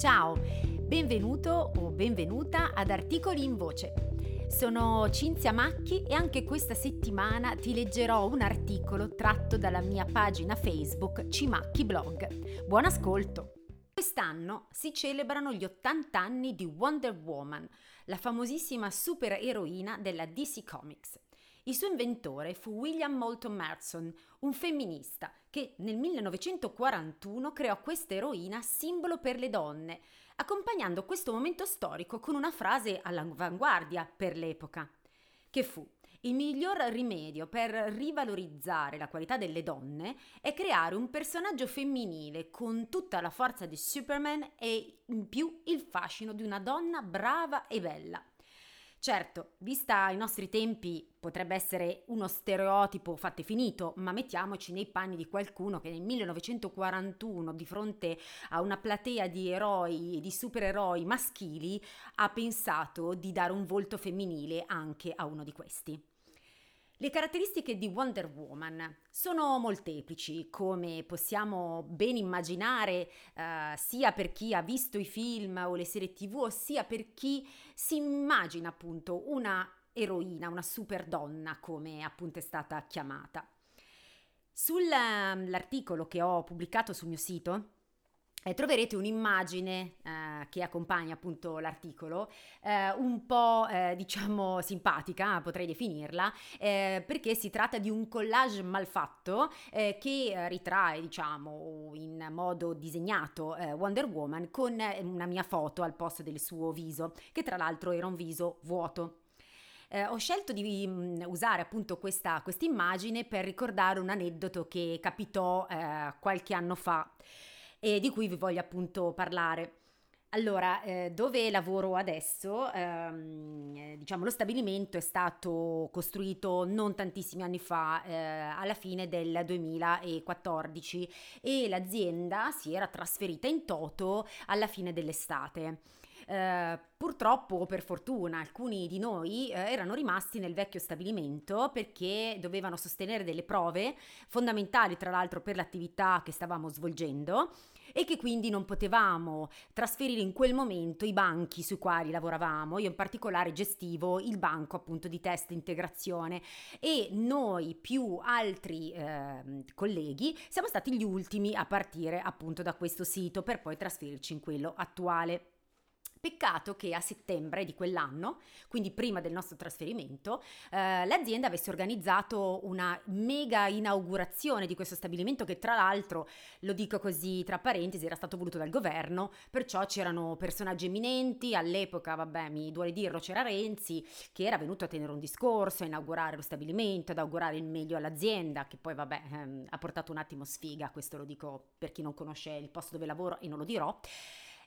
Ciao, benvenuto o benvenuta ad Articoli in Voce. Sono Cinzia Macchi e anche questa settimana ti leggerò un articolo tratto dalla mia pagina Facebook Cimacchi Blog. Buon ascolto! Quest'anno si celebrano gli 80 anni di Wonder Woman, la famosissima supereroina della DC Comics. Il suo inventore fu William Moulton Marston, un femminista che nel 1941 creò questa eroina simbolo per le donne, accompagnando questo momento storico con una frase all'avanguardia per l'epoca, che fu il miglior rimedio per rivalorizzare la qualità delle donne è creare un personaggio femminile con tutta la forza di Superman e in più il fascino di una donna brava e bella. Certo, vista i nostri tempi potrebbe essere uno stereotipo fatto e finito, ma mettiamoci nei panni di qualcuno che nel 1941 di fronte a una platea di eroi e di supereroi maschili ha pensato di dare un volto femminile anche a uno di questi. Le caratteristiche di Wonder Woman sono molteplici, come possiamo ben immaginare, eh, sia per chi ha visto i film o le serie tv, sia per chi si immagina appunto una eroina, una super donna, come appunto è stata chiamata. Sull'articolo che ho pubblicato sul mio sito, eh, troverete un'immagine eh, che accompagna appunto l'articolo, eh, un po' eh, diciamo simpatica, potrei definirla, eh, perché si tratta di un collage malfatto eh, che ritrae diciamo in modo disegnato Wonder Woman con una mia foto al posto del suo viso, che tra l'altro era un viso vuoto. Eh, ho scelto di mh, usare appunto questa immagine per ricordare un aneddoto che capitò eh, qualche anno fa e di cui vi voglio appunto parlare. Allora, eh, dove lavoro adesso, ehm, eh, diciamo lo stabilimento è stato costruito non tantissimi anni fa, eh, alla fine del 2014 e l'azienda si era trasferita in toto alla fine dell'estate. Eh, purtroppo o per fortuna alcuni di noi eh, erano rimasti nel vecchio stabilimento perché dovevano sostenere delle prove fondamentali tra l'altro per l'attività che stavamo svolgendo e che quindi non potevamo trasferire in quel momento i banchi sui quali lavoravamo. Io in particolare gestivo il banco appunto di test integrazione e noi più altri eh, colleghi siamo stati gli ultimi a partire appunto da questo sito per poi trasferirci in quello attuale. Peccato che a settembre di quell'anno, quindi prima del nostro trasferimento, eh, l'azienda avesse organizzato una mega inaugurazione di questo stabilimento che tra l'altro, lo dico così tra parentesi, era stato voluto dal governo, perciò c'erano personaggi eminenti, all'epoca, vabbè, mi duole dirlo, c'era Renzi che era venuto a tenere un discorso, a inaugurare lo stabilimento, ad augurare il meglio all'azienda, che poi vabbè ehm, ha portato un attimo sfiga, questo lo dico per chi non conosce il posto dove lavoro e non lo dirò.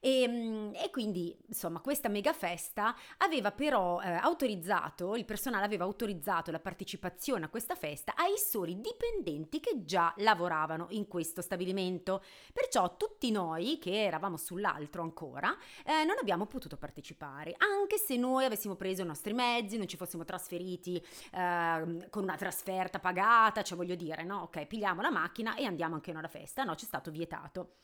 E, ehm, e, quindi, insomma, questa mega festa aveva però eh, autorizzato, il personale aveva autorizzato la partecipazione a questa festa ai soli dipendenti che già lavoravano in questo stabilimento. Perciò tutti noi, che eravamo sull'altro ancora, eh, non abbiamo potuto partecipare, anche se noi avessimo preso i nostri mezzi, non ci fossimo trasferiti eh, con una trasferta pagata, cioè voglio dire, no? Ok, pigliamo la macchina e andiamo anche noi alla festa. No, ci è stato vietato.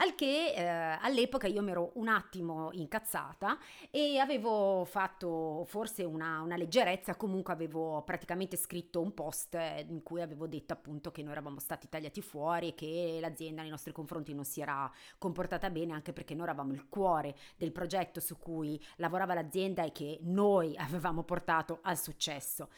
Al che eh, all'epoca io mi ero un attimo incazzata e avevo fatto forse una, una, leggerezza, comunque avevo praticamente scritto un post eh, in cui avevo detto appunto che noi eravamo stati tagliati fuori e che l'azienda nei nostri confronti non si era comportata bene anche perché noi eravamo il cuore del progetto su cui lavorava l'azienda e che noi avevamo portato al successo.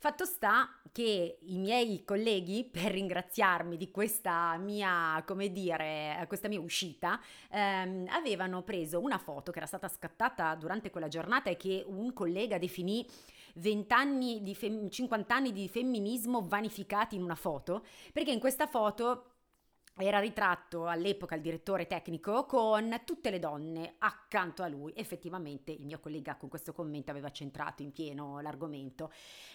Fatto sta che i miei colleghi, per ringraziarmi di questa mia, come dire, questa mia uscita, ehm, avevano preso una foto che era stata scattata durante quella giornata e che un collega definì 20 anni di fem- 50 anni di femminismo vanificati in una foto, perché in questa foto era ritratto all'epoca il direttore tecnico con tutte le donne accanto a lui. Effettivamente il mio collega con questo commento aveva centrato in pieno l'argomento.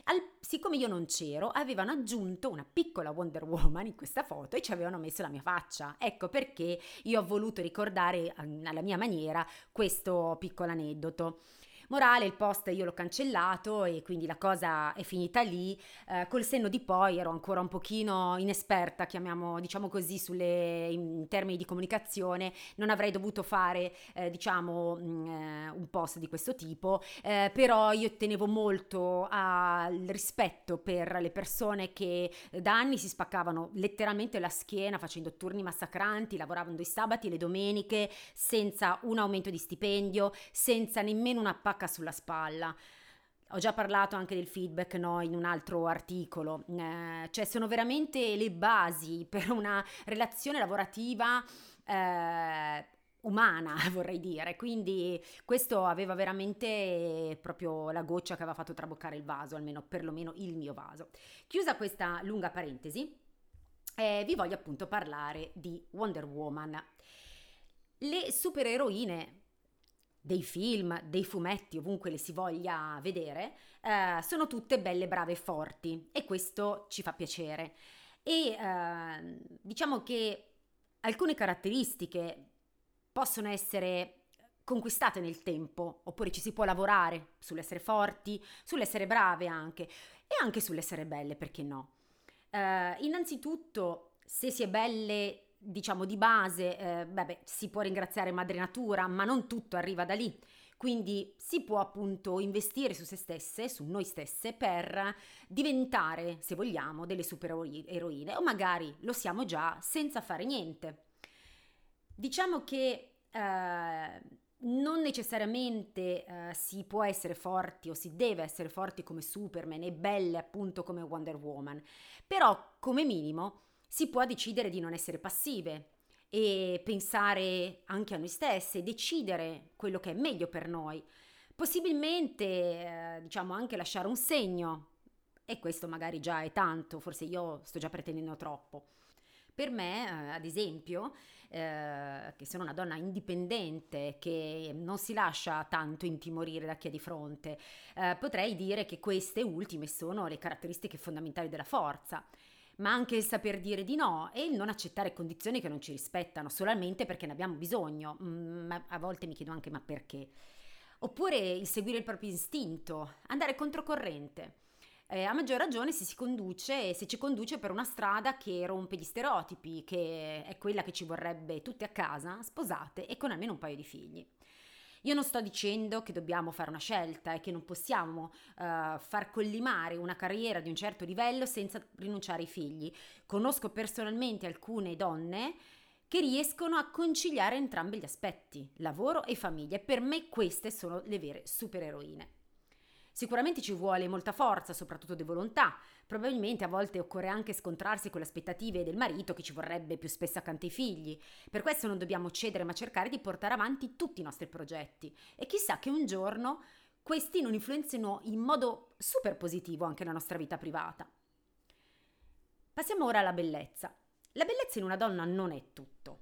Al, siccome io non c'ero, avevano aggiunto una piccola Wonder Woman in questa foto e ci avevano messo la mia faccia. Ecco perché io ho voluto ricordare alla mia maniera questo piccolo aneddoto. Morale, il post io l'ho cancellato e quindi la cosa è finita lì. Eh, col senno di poi ero ancora un pochino inesperta, chiamiamo, diciamo così, sulle, in termini di comunicazione. Non avrei dovuto fare, eh, diciamo, mh, mm, eh, un post di questo tipo, eh, però io tenevo molto al rispetto per le persone che da anni si spaccavano letteralmente la schiena facendo turni massacranti, lavoravano i sabati e le domeniche senza un aumento di stipendio, senza nemmeno una pacca pacca sulla spalla. Ho già parlato anche del feedback no, in un altro articolo, eh, cioè sono veramente le basi per una relazione lavorativa eh, umana, vorrei dire. Quindi questo aveva veramente proprio la goccia che aveva fatto traboccare il vaso, almeno perlomeno il mio vaso. Chiusa questa lunga parentesi, eh, vi voglio appunto parlare di Wonder Woman. Le supereroine dei film, dei fumetti, ovunque le si voglia vedere, eh, sono tutte belle, brave e forti e questo ci fa piacere. E eh, diciamo che alcune caratteristiche possono essere conquistate nel tempo, oppure ci si può lavorare sull'essere forti, sull'essere brave anche e anche sull'essere belle, perché no? Eh, innanzitutto, se si è belle diciamo di base, eh, beh, si può ringraziare Madre Natura, ma non tutto arriva da lì. Quindi si può appunto investire su se stesse, su noi stesse, per diventare, se vogliamo, delle supereroine, o magari lo siamo già senza fare niente. Diciamo che eh, non necessariamente eh, si può essere forti o si deve essere forti come Superman e belle appunto come Wonder Woman, però come minimo si può decidere di non essere passive e pensare anche a noi stesse, decidere quello che è meglio per noi. Possibilmente, eh, diciamo, anche lasciare un segno. E questo magari già è tanto, forse io sto già pretendendo troppo. Per me, eh, ad esempio, eh, che sono una donna indipendente, che non si lascia tanto intimorire da chi è di fronte, eh, potrei dire che queste ultime sono le caratteristiche fondamentali della forza ma anche il saper dire di no e il non accettare condizioni che non ci rispettano solamente perché ne abbiamo bisogno. Mm, ma a volte mi chiedo anche ma perché? Oppure il seguire il proprio istinto, andare controcorrente. Eh, a maggior ragione se si conduce, se ci conduce per una strada che rompe gli stereotipi, che è quella che ci vorrebbe tutte a casa, sposate e con almeno un paio di figli. Io non sto dicendo che dobbiamo fare una scelta e che non possiamo uh, far collimare una carriera di un certo livello senza rinunciare ai figli. Conosco personalmente alcune donne che riescono a conciliare entrambi gli aspetti, lavoro e famiglia, per me queste sono le vere supereroine. Sicuramente ci vuole molta forza, soprattutto di volontà. Probabilmente a volte occorre anche scontrarsi con le aspettative del marito che ci vorrebbe più spesso accanto ai figli. Per questo non dobbiamo cedere ma cercare di portare avanti tutti i nostri progetti. E chissà che un giorno questi non influenzino in modo super positivo anche la nostra vita privata. Passiamo ora alla bellezza. La bellezza in una donna non è tutto.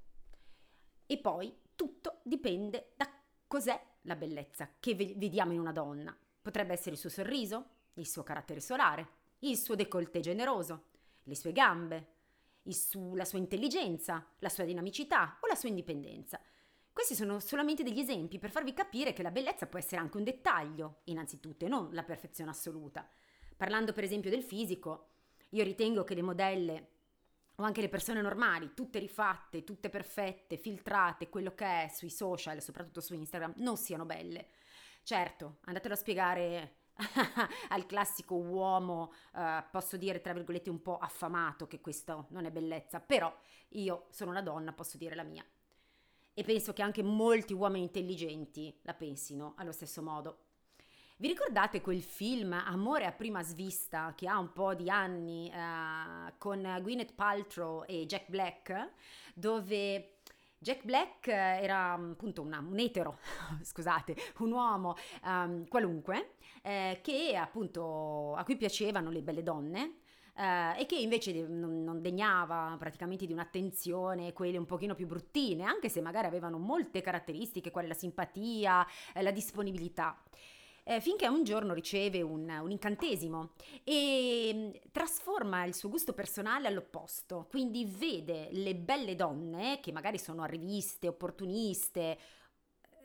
E poi tutto dipende da cos'è la bellezza che vediamo in una donna. Potrebbe essere il suo sorriso, il suo carattere solare, il suo décolleté generoso, le sue gambe, su, la sua intelligenza, la sua dinamicità o la sua indipendenza. Questi sono solamente degli esempi per farvi capire che la bellezza può essere anche un dettaglio, innanzitutto, e non la perfezione assoluta. Parlando per esempio del fisico, io ritengo che le modelle o anche le persone normali, tutte rifatte, tutte perfette, filtrate, quello che è sui social, soprattutto su Instagram, non siano belle. Certo, andatelo a spiegare al classico uomo, uh, posso dire tra virgolette un po' affamato che questo non è bellezza, però io sono una donna, posso dire la mia. E penso che anche molti uomini intelligenti la pensino allo stesso modo. Vi ricordate quel film Amore a prima svista che ha un po' di anni uh, con Gwyneth Paltrow e Jack Black, dove Jack Black eh, era mm, appunto una, un etero, scusate, un uomo um, qualunque, eh, che appunto a cui piacevano le belle donne, Uh, e che invece non, non, degnava praticamente di un'attenzione, quelle un pochino più bruttine, anche se magari avevano molte caratteristiche, quale la simpatia, eh, la disponibilità eh, finché un giorno riceve un, un, incantesimo e mm, trasforma il suo gusto personale all'opposto, quindi vede le belle donne che magari sono arriviste, opportuniste,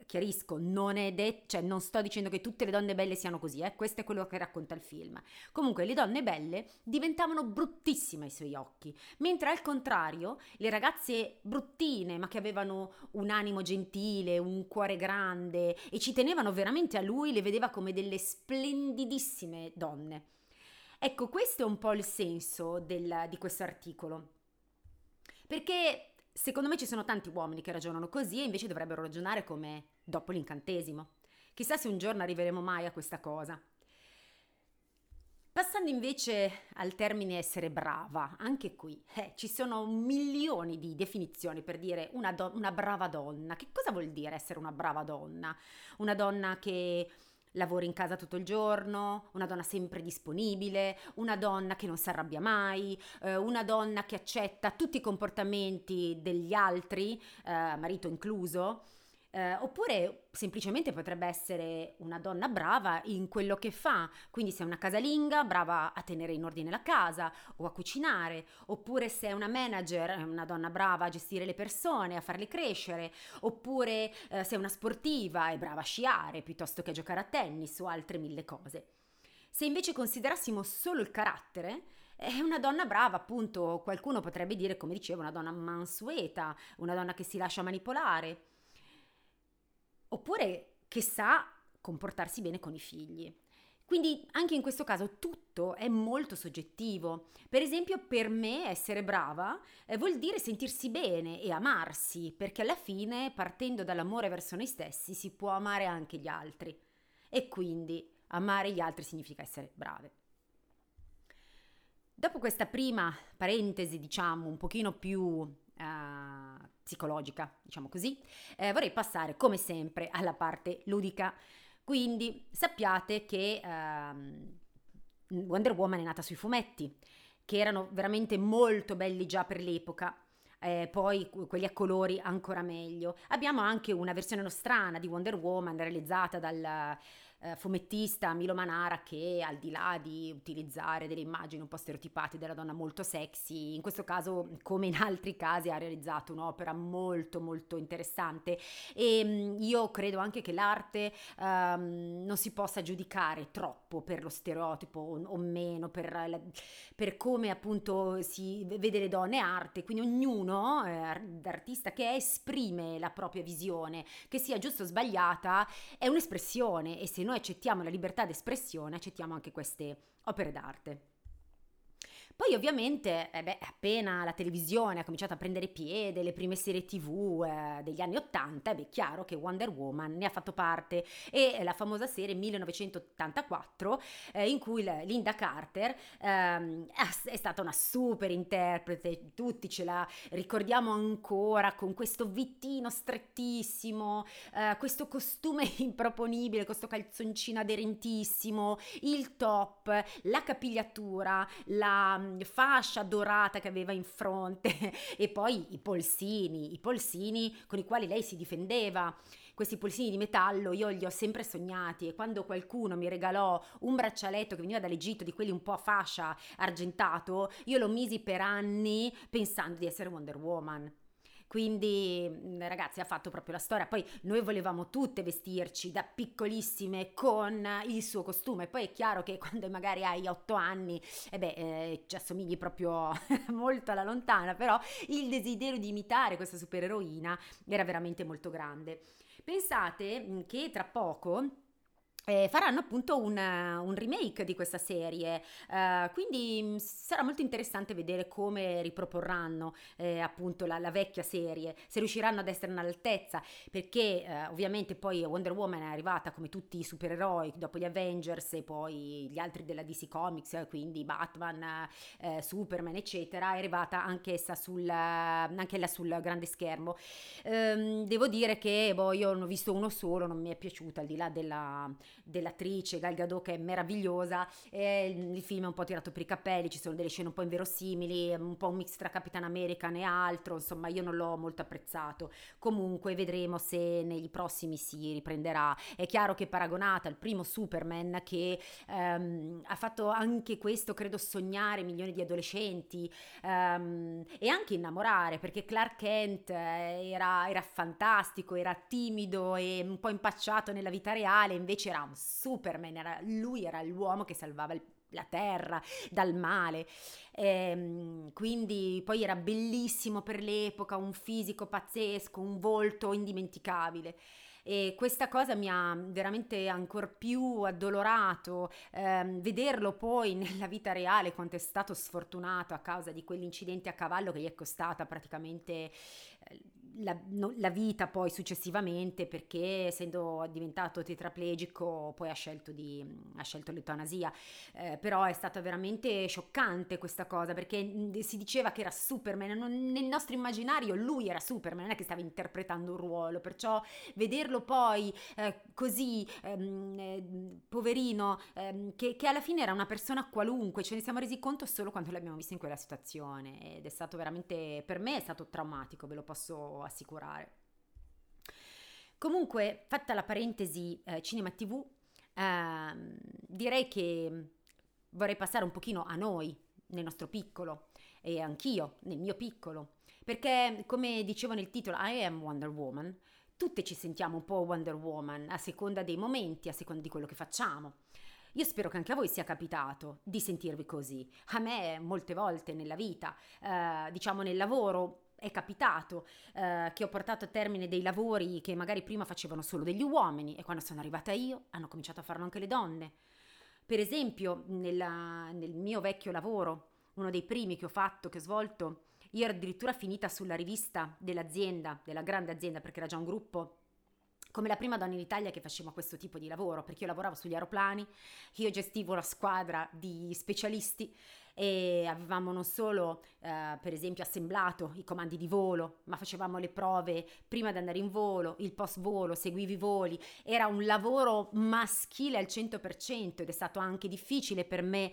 chiarisco, non è detto, cioè non sto dicendo che tutte le donne belle siano così, eh? questo è quello che racconta il film. Comunque le donne belle diventavano bruttissime ai suoi occhi, mentre al contrario le ragazze bruttine, ma che avevano un animo gentile, un cuore grande e ci tenevano veramente a lui, le vedeva come delle splendidissime donne. Ecco, questo è un po' il senso del, di questo articolo. Perché secondo me ci sono tanti uomini che ragionano così e invece dovrebbero ragionare come dopo l'incantesimo. Chissà se un giorno arriveremo mai a questa cosa. Passando invece al termine essere brava, anche qui eh, ci sono milioni di definizioni per dire una, do- una brava donna. Che cosa vuol dire essere una brava donna? Una donna che lavora in casa tutto il giorno, una donna sempre disponibile, una donna che non si arrabbia mai, eh, una donna che accetta tutti i comportamenti degli altri, eh, marito incluso. Eh, oppure semplicemente potrebbe essere una donna brava in quello che fa, quindi se è una casalinga, brava a tenere in ordine la casa o a cucinare, oppure se è una manager, una donna brava a gestire le persone, a farle crescere, oppure eh, se è una sportiva, è brava a sciare piuttosto che a giocare a tennis o altre mille cose. Se invece considerassimo solo il carattere, è una donna brava, appunto, qualcuno potrebbe dire, come dicevo, una donna mansueta, una donna che si lascia manipolare oppure che sa comportarsi bene con i figli. Quindi anche in questo caso tutto è molto soggettivo. Per esempio, per me essere brava eh, vuol dire sentirsi bene e amarsi, perché alla fine, partendo dall'amore verso noi stessi, si può amare anche gli altri. E quindi amare gli altri significa essere brave. Dopo questa prima parentesi, diciamo, un pochino più uh, psicologica, diciamo così, eh, vorrei passare come sempre alla parte ludica. Quindi sappiate che uh, Wonder Woman è nata sui fumetti, che erano veramente molto belli già per l'epoca. Eh, poi quelli a colori ancora meglio. Abbiamo anche una versione nostrana di Wonder Woman realizzata dal eh, fumettista Milo Manara che al di là di utilizzare delle immagini un po' stereotipate della donna molto sexy, in questo caso come in altri casi ha realizzato un'opera molto molto interessante. E mm, io credo anche che l'arte um, non si possa giudicare troppo per lo stereotipo o, o meno, per, la, per, come appunto si vede le donne arte, quindi ognuno eh, d'artista che esprime la propria visione, che sia giusto o sbagliata, è un'espressione e se noi accettiamo la libertà d'espressione, accettiamo anche queste opere d'arte. Poi ovviamente, eh beh, appena la televisione ha cominciato a prendere piede, le prime serie tv eh, degli anni 80, è chiaro che Wonder Woman ne ha fatto parte. E la famosa serie 1984 eh, in cui Linda Carter ehm, è stata una super interprete, tutti ce la ricordiamo ancora con questo vittino strettissimo, eh, questo costume improponibile, questo calzoncino aderentissimo, il top, la capigliatura, la fascia dorata che aveva in fronte e poi i polsini, i polsini con i quali lei si difendeva questi polsini di metallo io li ho sempre sognati e quando qualcuno mi regalò un braccialetto che veniva dall'Egitto di quelli un po' a fascia argentato, io lo misi per anni pensando di essere Wonder Woman. Quindi, mm, ragazzi, ha fatto proprio la storia. Poi noi volevamo tutte vestirci da piccolissime con il suo costume. Poi è chiaro che quando magari hai otto anni, eh beh, eh, ci assomigli proprio molto alla lontana, però il desiderio di imitare questa supereroina era veramente molto grande. Pensate mm, che tra poco eh, faranno appunto un, un, remake di questa serie, uh, quindi mm, sarà molto interessante vedere come riproporranno eh, appunto la, la, vecchia serie, se riusciranno ad essere all'altezza, perché uh, ovviamente poi Wonder Woman è arrivata come tutti i supereroi dopo gli Avengers e poi gli altri della DC Comics, quindi Batman, uh, Superman eccetera, è arrivata anch'essa sul, anche sul grande schermo. Um, devo dire che boh, io ne ho visto uno solo, non mi è piaciuta al di là della dell'attrice Gal Gadot che è meravigliosa, e il film è un po' tirato per i capelli, ci sono delle scene un po' inverosimili, un po' un mix tra Capitan America e altro, insomma io non l'ho molto apprezzato. Comunque vedremo se negli prossimi si riprenderà. È chiaro che paragonata al primo Superman che ehm, ha fatto anche questo, credo, sognare milioni di adolescenti ehm, e anche innamorare, perché Clark Kent eh, era, era fantastico, era timido e un po' impacciato nella vita reale, invece era un Superman, era, lui era l'uomo che salvava il la terra dal male. Ehm, quindi poi era bellissimo per l'epoca, un fisico pazzesco, un volto indimenticabile e questa cosa mi ha veramente ancora più addolorato ehm, vederlo poi nella vita reale quanto è stato sfortunato a causa di quell'incidente a cavallo che gli è costata praticamente eh, la, no, la, vita poi successivamente perché essendo diventato tetraplegico poi ha scelto, di, ha scelto l'eutanasia. Eh, però è stata veramente scioccante questa cosa perché mm, si diceva che era Superman non, nel nostro immaginario lui era Superman non è che stava interpretando un ruolo perciò vederlo poi eh, così ehm, eh, poverino ehm, che, che alla fine era una persona qualunque ce ne siamo resi conto solo quando l'abbiamo visto in quella situazione ed è stato veramente per me è stato traumatico ve lo posso assicurare. Comunque, fatta la parentesi eh, cinema TV, eh, direi che vorrei passare un pochino a noi, nel nostro piccolo, e anch'io, nel mio piccolo, perché come dicevo nel titolo I am Wonder Woman, tutte ci sentiamo un po' Wonder Woman a seconda dei momenti, a seconda di quello che facciamo. Io spero che anche a voi sia capitato di sentirvi così. A me molte volte nella vita, eh, diciamo nel lavoro, è capitato eh, che ho portato a termine dei lavori che magari prima facevano solo degli uomini e quando sono arrivata io hanno cominciato a farlo anche le donne. Per esempio, nella, nel mio vecchio lavoro, uno dei primi che ho fatto, che ho svolto, io ero addirittura finita sulla rivista dell'azienda, della grande azienda, perché era già un gruppo come la prima donna in Italia che faceva questo tipo di lavoro, perché io lavoravo sugli aeroplani, io gestivo una squadra di specialisti e avevamo non solo eh, per esempio assemblato i comandi di volo, ma facevamo le prove prima di andare in volo, il post volo, seguivi i voli, era un lavoro maschile al 100% ed è stato anche difficile per me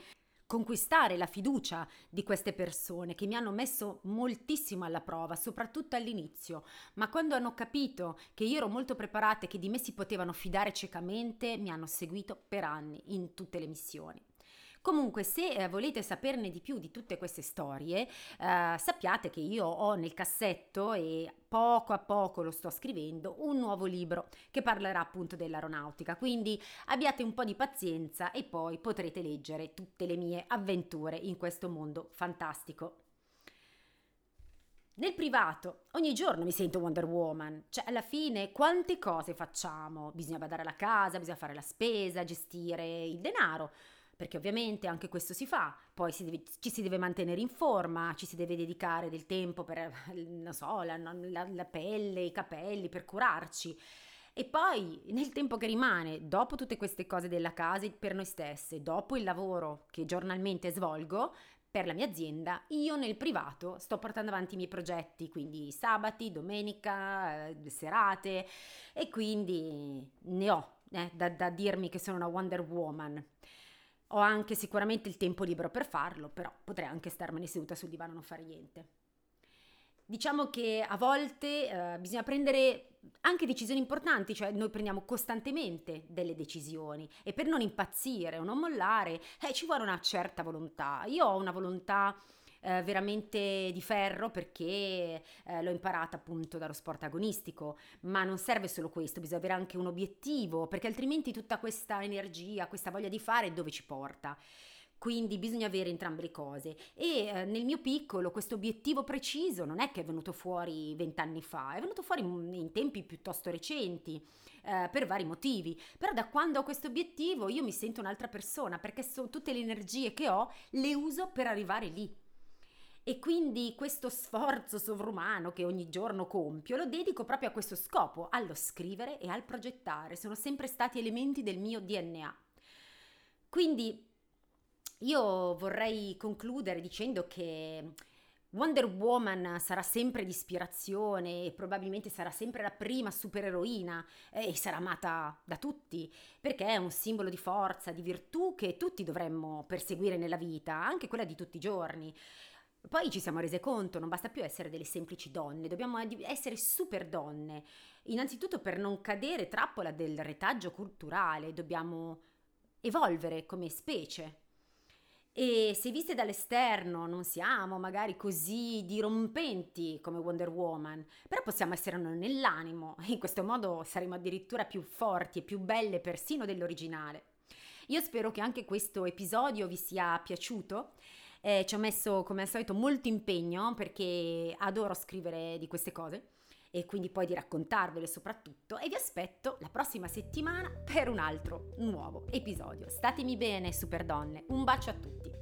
conquistare la fiducia di queste persone che mi hanno messo moltissimo alla prova, soprattutto all'inizio, ma quando hanno capito che io ero molto preparata e che di me si potevano fidare ciecamente, mi hanno seguito per anni in tutte le missioni. Comunque, se eh, volete saperne di più di tutte queste storie, eh, sappiate che io ho nel cassetto e poco a poco lo sto scrivendo un nuovo libro che parlerà appunto dell'aeronautica. Quindi abbiate un po' di pazienza e poi potrete leggere tutte le mie avventure in questo mondo fantastico. Nel privato, ogni giorno mi sento Wonder Woman, cioè alla fine quante cose facciamo? Bisogna badare alla casa, bisogna fare la spesa, gestire il denaro perché ovviamente anche questo si fa, poi si deve, ci si deve mantenere in forma, ci si deve dedicare del tempo per, non so, la, la, la pelle, i capelli, per curarci. E poi nel tempo che rimane, dopo tutte queste cose della casa per noi stesse, dopo il lavoro che giornalmente svolgo per la mia azienda, io nel privato sto portando avanti i miei progetti, quindi sabati, domenica, eh, serate e quindi ne ho eh, da, da dirmi che sono una Wonder Woman. Ho anche sicuramente il tempo libero per farlo, però potrei anche starmene seduta sul divano e non fare niente. Diciamo che a volte eh, bisogna prendere anche decisioni importanti, cioè noi prendiamo costantemente delle decisioni e per non impazzire o non mollare eh, ci vuole una certa volontà. Io ho una volontà eh, veramente di ferro perché eh, l'ho imparata appunto dallo sport agonistico, ma non serve solo questo, bisogna avere anche un obiettivo perché altrimenti tutta questa energia, questa voglia di fare dove ci porta? quindi bisogna avere entrambe le cose e eh, nel mio piccolo questo obiettivo preciso non è che è venuto fuori vent'anni fa, è venuto fuori in tempi piuttosto recenti eh, per vari motivi, però da quando ho questo obiettivo io mi sento un'altra persona perché so, tutte le energie che ho le uso per arrivare lì. E quindi questo sforzo sovrumano che ogni giorno compio lo dedico proprio a questo scopo, allo scrivere e al progettare. Sono sempre stati elementi del mio DNA. Quindi io vorrei concludere dicendo che Wonder Woman sarà sempre di ispirazione e probabilmente sarà sempre la prima supereroina e sarà amata da tutti perché è un simbolo di forza, di virtù che tutti dovremmo perseguire nella vita, anche quella di tutti i giorni. Poi ci siamo rese conto, non basta più essere delle semplici donne, dobbiamo essere super donne. Innanzitutto per non cadere trappola del retaggio culturale, dobbiamo evolvere come specie. E se viste dall'esterno non siamo magari così dirompenti come Wonder Woman, però possiamo essere noi nell'animo in questo modo saremo addirittura più forti e più belle persino dell'originale. Io spero che anche questo episodio vi sia piaciuto. Eh, ci ho messo come al solito molto impegno perché adoro scrivere di queste cose e quindi poi di raccontarvele soprattutto e vi aspetto la prossima settimana per un altro nuovo episodio. Statemi bene, super donne, un bacio a tutti.